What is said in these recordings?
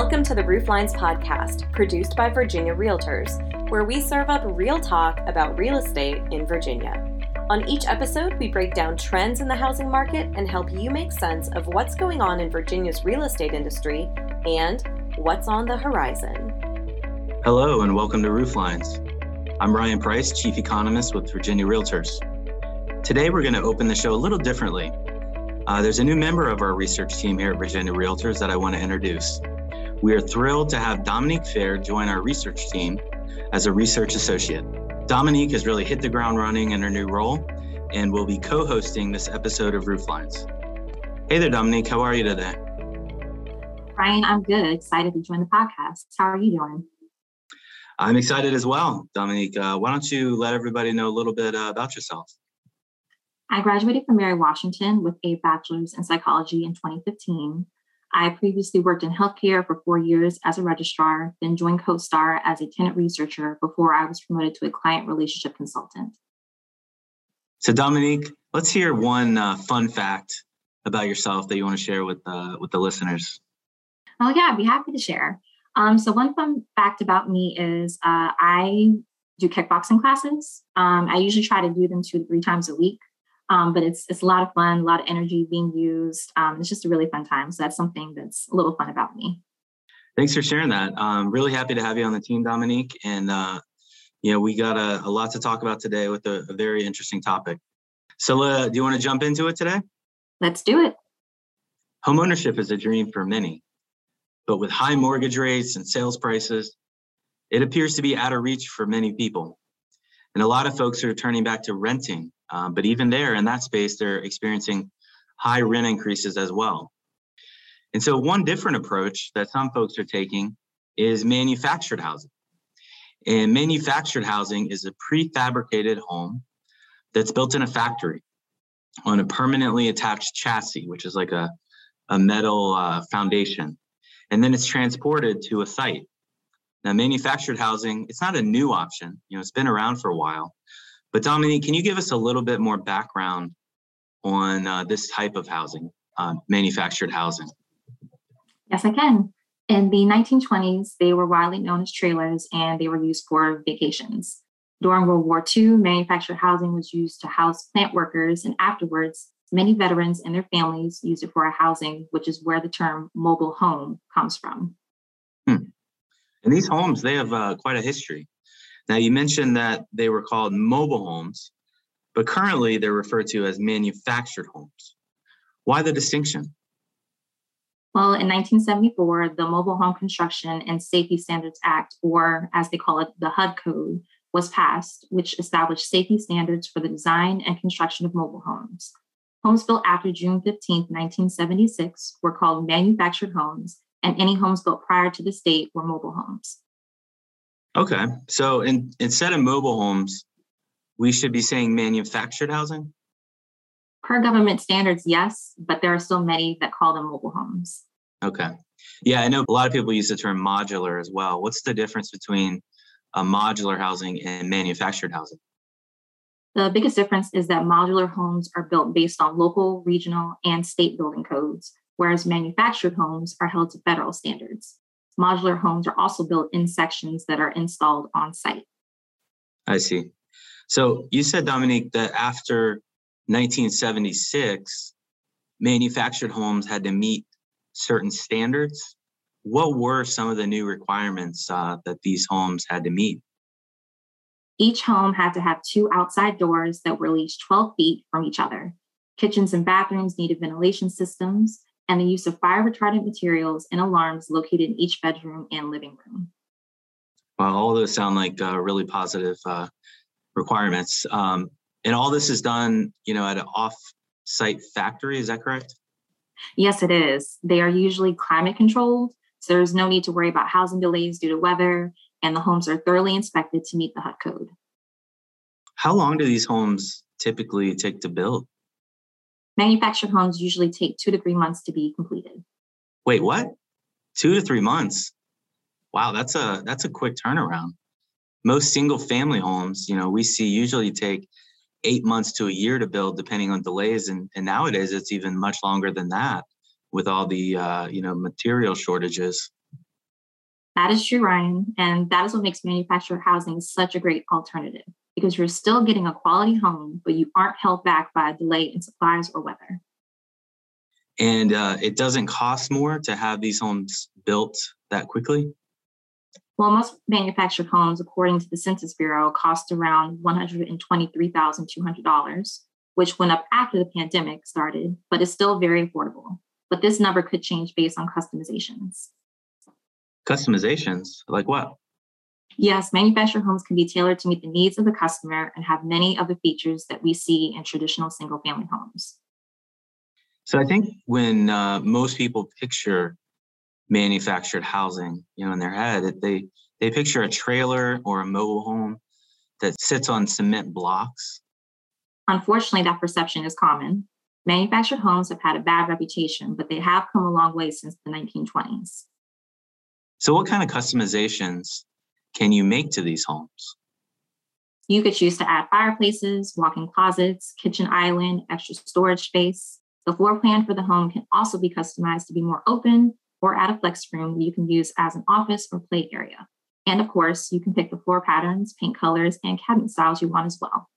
Welcome to the Rooflines Podcast, produced by Virginia Realtors, where we serve up real talk about real estate in Virginia. On each episode, we break down trends in the housing market and help you make sense of what's going on in Virginia's real estate industry and what's on the horizon. Hello, and welcome to Rooflines. I'm Ryan Price, Chief Economist with Virginia Realtors. Today, we're going to open the show a little differently. Uh, there's a new member of our research team here at Virginia Realtors that I want to introduce. We are thrilled to have Dominique Fair join our research team as a research associate. Dominique has really hit the ground running in her new role and will be co hosting this episode of Rooflines. Hey there, Dominique. How are you today? Ryan, I'm good. Excited to join the podcast. How are you doing? I'm excited as well, Dominique. Uh, why don't you let everybody know a little bit uh, about yourself? I graduated from Mary Washington with a bachelor's in psychology in 2015. I previously worked in healthcare for four years as a registrar, then joined CoStar as a tenant researcher before I was promoted to a client relationship consultant. So, Dominique, let's hear one uh, fun fact about yourself that you want to share with uh, with the listeners. Oh yeah, I'd be happy to share. Um, so one fun fact about me is uh, I do kickboxing classes. Um, I usually try to do them two to three times a week. Um, but it's it's a lot of fun, a lot of energy being used. Um, it's just a really fun time. So that's something that's a little fun about me. Thanks for sharing that. I'm really happy to have you on the team, Dominique. And uh, you know, we got a, a, lot to talk about today with a, a very interesting topic. So, uh, do you want to jump into it today? Let's do it. Homeownership is a dream for many, but with high mortgage rates and sales prices, it appears to be out of reach for many people. And a lot of folks are turning back to renting um, but even there, in that space, they're experiencing high rent increases as well. And so, one different approach that some folks are taking is manufactured housing. And manufactured housing is a prefabricated home that's built in a factory on a permanently attached chassis, which is like a, a metal uh, foundation. And then it's transported to a site. Now, manufactured housing, it's not a new option. You know, it's been around for a while, but Dominique, can you give us a little bit more background on uh, this type of housing, uh, manufactured housing? Yes, I can. In the 1920s, they were widely known as trailers and they were used for vacations. During World War II, manufactured housing was used to house plant workers, and afterwards, many veterans and their families used it for housing, which is where the term mobile home comes from. Hmm. And these homes, they have uh, quite a history. Now, you mentioned that they were called mobile homes, but currently they're referred to as manufactured homes. Why the distinction? Well, in 1974, the Mobile Home Construction and Safety Standards Act, or as they call it, the HUD Code, was passed, which established safety standards for the design and construction of mobile homes. Homes built after June 15, 1976, were called manufactured homes, and any homes built prior to this date were mobile homes. Okay. So in, instead of mobile homes, we should be saying manufactured housing? Per government standards, yes, but there are still many that call them mobile homes. Okay. Yeah, I know a lot of people use the term modular as well. What's the difference between a modular housing and manufactured housing? The biggest difference is that modular homes are built based on local, regional, and state building codes, whereas manufactured homes are held to federal standards modular homes are also built in sections that are installed on site. I see. So you said, Dominique, that after 1976, manufactured homes had to meet certain standards. What were some of the new requirements uh, that these homes had to meet? Each home had to have two outside doors that were at least 12 feet from each other. Kitchens and bathrooms needed ventilation systems, and the use of fire retardant materials and alarms located in each bedroom and living room. Well, all those sound like uh, really positive uh, requirements. Um, and all this is done, you know, at an off-site factory. Is that correct? Yes, it is. They are usually climate controlled, so there's no need to worry about housing delays due to weather, and the homes are thoroughly inspected to meet the HUD code. How long do these homes typically take to build? Manufactured homes usually take two to three months to be completed. Wait, what? Two to three months? Wow, that's a that's a quick turnaround. Most single family homes, you know, we see usually take eight months to a year to build, depending on delays, and, and nowadays it's even much longer than that with all the uh, you know material shortages. That is true, Ryan. And that is what makes manufactured housing such a great alternative because you're still getting a quality home, but you aren't held back by a delay in supplies or weather. And uh, it doesn't cost more to have these homes built that quickly? Well, most manufactured homes, according to the Census Bureau, cost around $123,200, which went up after the pandemic started, but is still very affordable. But this number could change based on customizations. Customizations? Like what? Yes, manufactured homes can be tailored to meet the needs of the customer and have many of the features that we see in traditional single family homes. So I think when uh, most people picture manufactured housing, you know, in their head, they they picture a trailer or a mobile home that sits on cement blocks. Unfortunately, that perception is common. Manufactured homes have had a bad reputation, but they have come a long way since the 1920s. So, what kind of customizations can you make to these homes? You could choose to add fireplaces, walk in closets, kitchen island, extra storage space. The floor plan for the home can also be customized to be more open or add a flex room that you can use as an office or play area. And of course, you can pick the floor patterns, paint colors, and cabinet styles you want as well.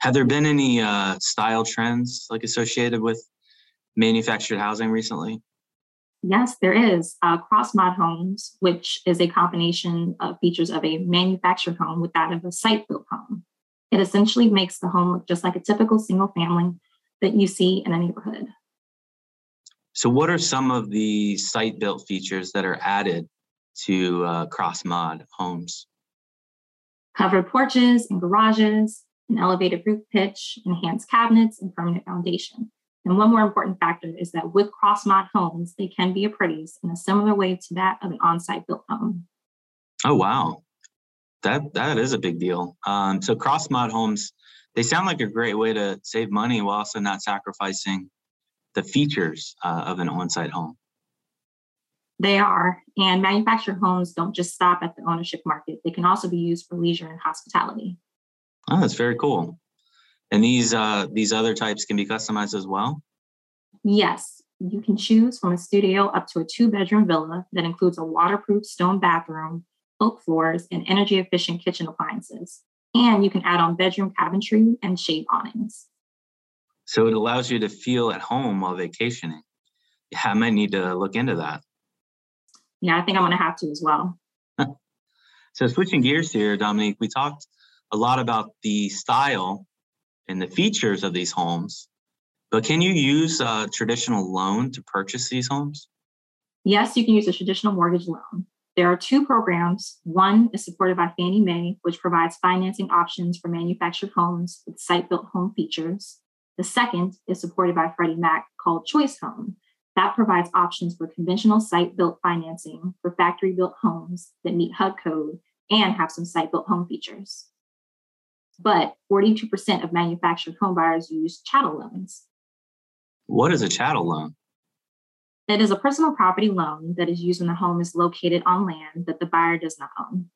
Have there been any uh, style trends like associated with manufactured housing recently? Yes, there is. Uh, Cross Mod Homes, which is a combination of features of a manufactured home with that of a site built home. It essentially makes the home look just like a typical single family that you see in a neighborhood. So, what are some of the site built features that are added to uh, Cross Mod homes? Covered porches and garages, an elevated roof pitch, enhanced cabinets, and permanent foundation. And one more important factor is that with cross mod homes, they can be appraised in a similar way to that of an on site built home. Oh, wow. That, that is a big deal. Um, so, cross mod homes, they sound like a great way to save money while also not sacrificing the features uh, of an on site home. They are. And manufactured homes don't just stop at the ownership market, they can also be used for leisure and hospitality. Oh, that's very cool. And these uh, these other types can be customized as well. Yes, you can choose from a studio up to a two bedroom villa that includes a waterproof stone bathroom, oak floors, and energy efficient kitchen appliances. And you can add on bedroom cabinetry and shade awnings. So it allows you to feel at home while vacationing. Yeah, I might need to look into that. Yeah, I think I'm going to have to as well. so switching gears here, Dominique, we talked a lot about the style and the features of these homes. But can you use a traditional loan to purchase these homes? Yes, you can use a traditional mortgage loan. There are two programs. One is supported by Fannie Mae, which provides financing options for manufactured homes with site built home features. The second is supported by Freddie Mac called Choice Home. That provides options for conventional site built financing for factory built homes that meet HUD code and have some site built home features but 42% of manufactured home buyers use chattel loans. What is a chattel loan? It is a personal property loan that is used when the home is located on land that the buyer does not own.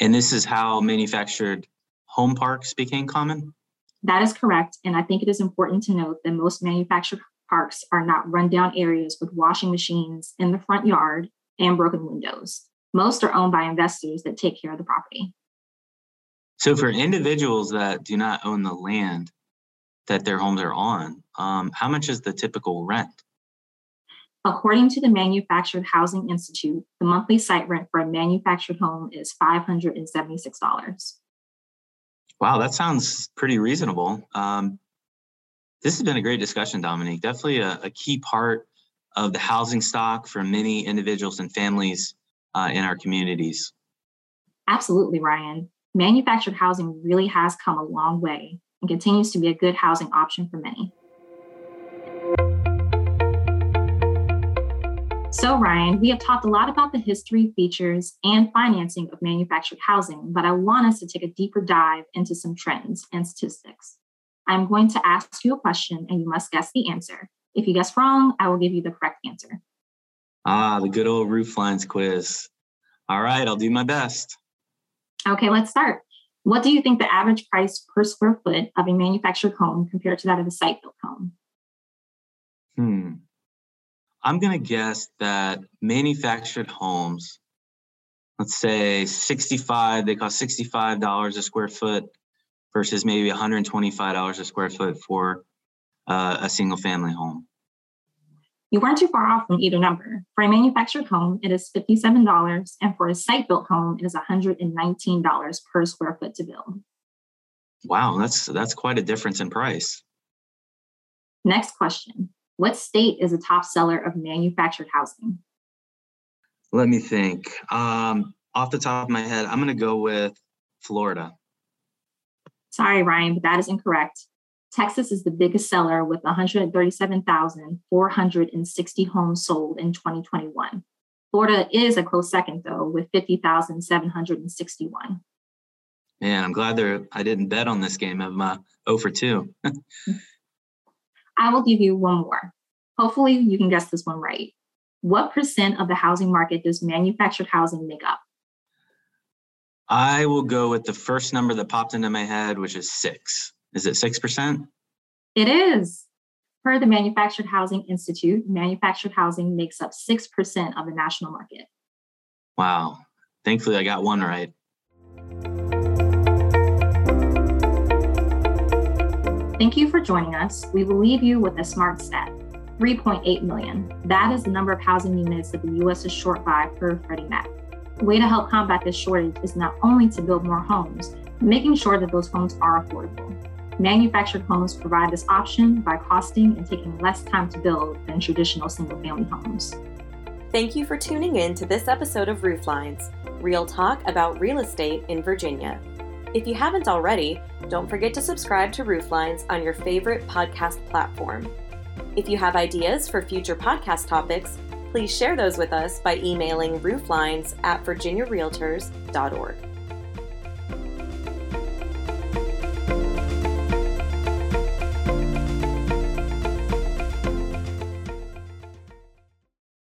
And this is how manufactured home parks became common? That is correct. And I think it is important to note that most manufactured parks are not rundown areas with washing machines in the front yard and broken windows. Most are owned by investors that take care of the property. So for individuals that do not own the land that their homes are on, um, how much is the typical rent? According to the Manufactured Housing Institute, the monthly site rent for a manufactured home is $576. Wow, that sounds pretty reasonable. Um, this has been a great discussion, Dominique. Definitely a, a, key part of the housing stock for many individuals and families uh, in our communities. Absolutely, Ryan manufactured housing really has come a long way and continues to be a good housing option for many. So, Ryan, we have talked a lot about the history, features, and financing of manufactured housing, but I want us to take a deeper dive into some trends and statistics. I'm going to ask you a question and you must guess the answer. If you guess wrong, I will give you the correct answer. Ah, the good old roof lines quiz. All right, I'll do my best. Okay, let's start. What do you think the average price per square foot of a manufactured home compared to that of a site built home? Hmm. I'm going to guess that manufactured homes, let's say 65, they cost $65 a square foot versus maybe $125 a square foot for uh, a single family home. You weren't too far off from either number. For a manufactured home, it is $57, and for a site built home, it is $119 per square foot to build. Wow, that's that's quite a difference in price. Next question. What state is a top seller of manufactured housing? Let me think. Um, off the top of my head, I'm going to go with Florida. Sorry, Ryan, but that is incorrect. Texas is the biggest seller with 137,460 homes sold in 2021. Florida is a close second, though, with 50,761. Man, I'm glad there I didn't bet on this game. I'm uh, 0 for 2. I will give you one more. Hopefully, you can guess this one right. What percent of the housing market does manufactured housing make up? I will go with the first number that popped into my head, which is six. Is it 6%? It is. Per the Manufactured Housing Institute, manufactured housing makes up 6% of the national market. Wow. Thankfully, I got one right. Thank you for joining us. We will leave you with a smart stat 3.8 million. That is the number of housing units that the U.S. is short by per Freddie Mac. The way to help combat this shortage is not only to build more homes, but making sure that those homes are affordable. Manufactured homes provide this option by costing and taking less time to build than traditional single family homes. Thank you for tuning in to this episode of Rooflines, real talk about real estate in Virginia. If you haven't already, don't forget to subscribe to Rooflines on your favorite podcast platform. If you have ideas for future podcast topics, please share those with us by emailing rooflines at virginiarealtors.org.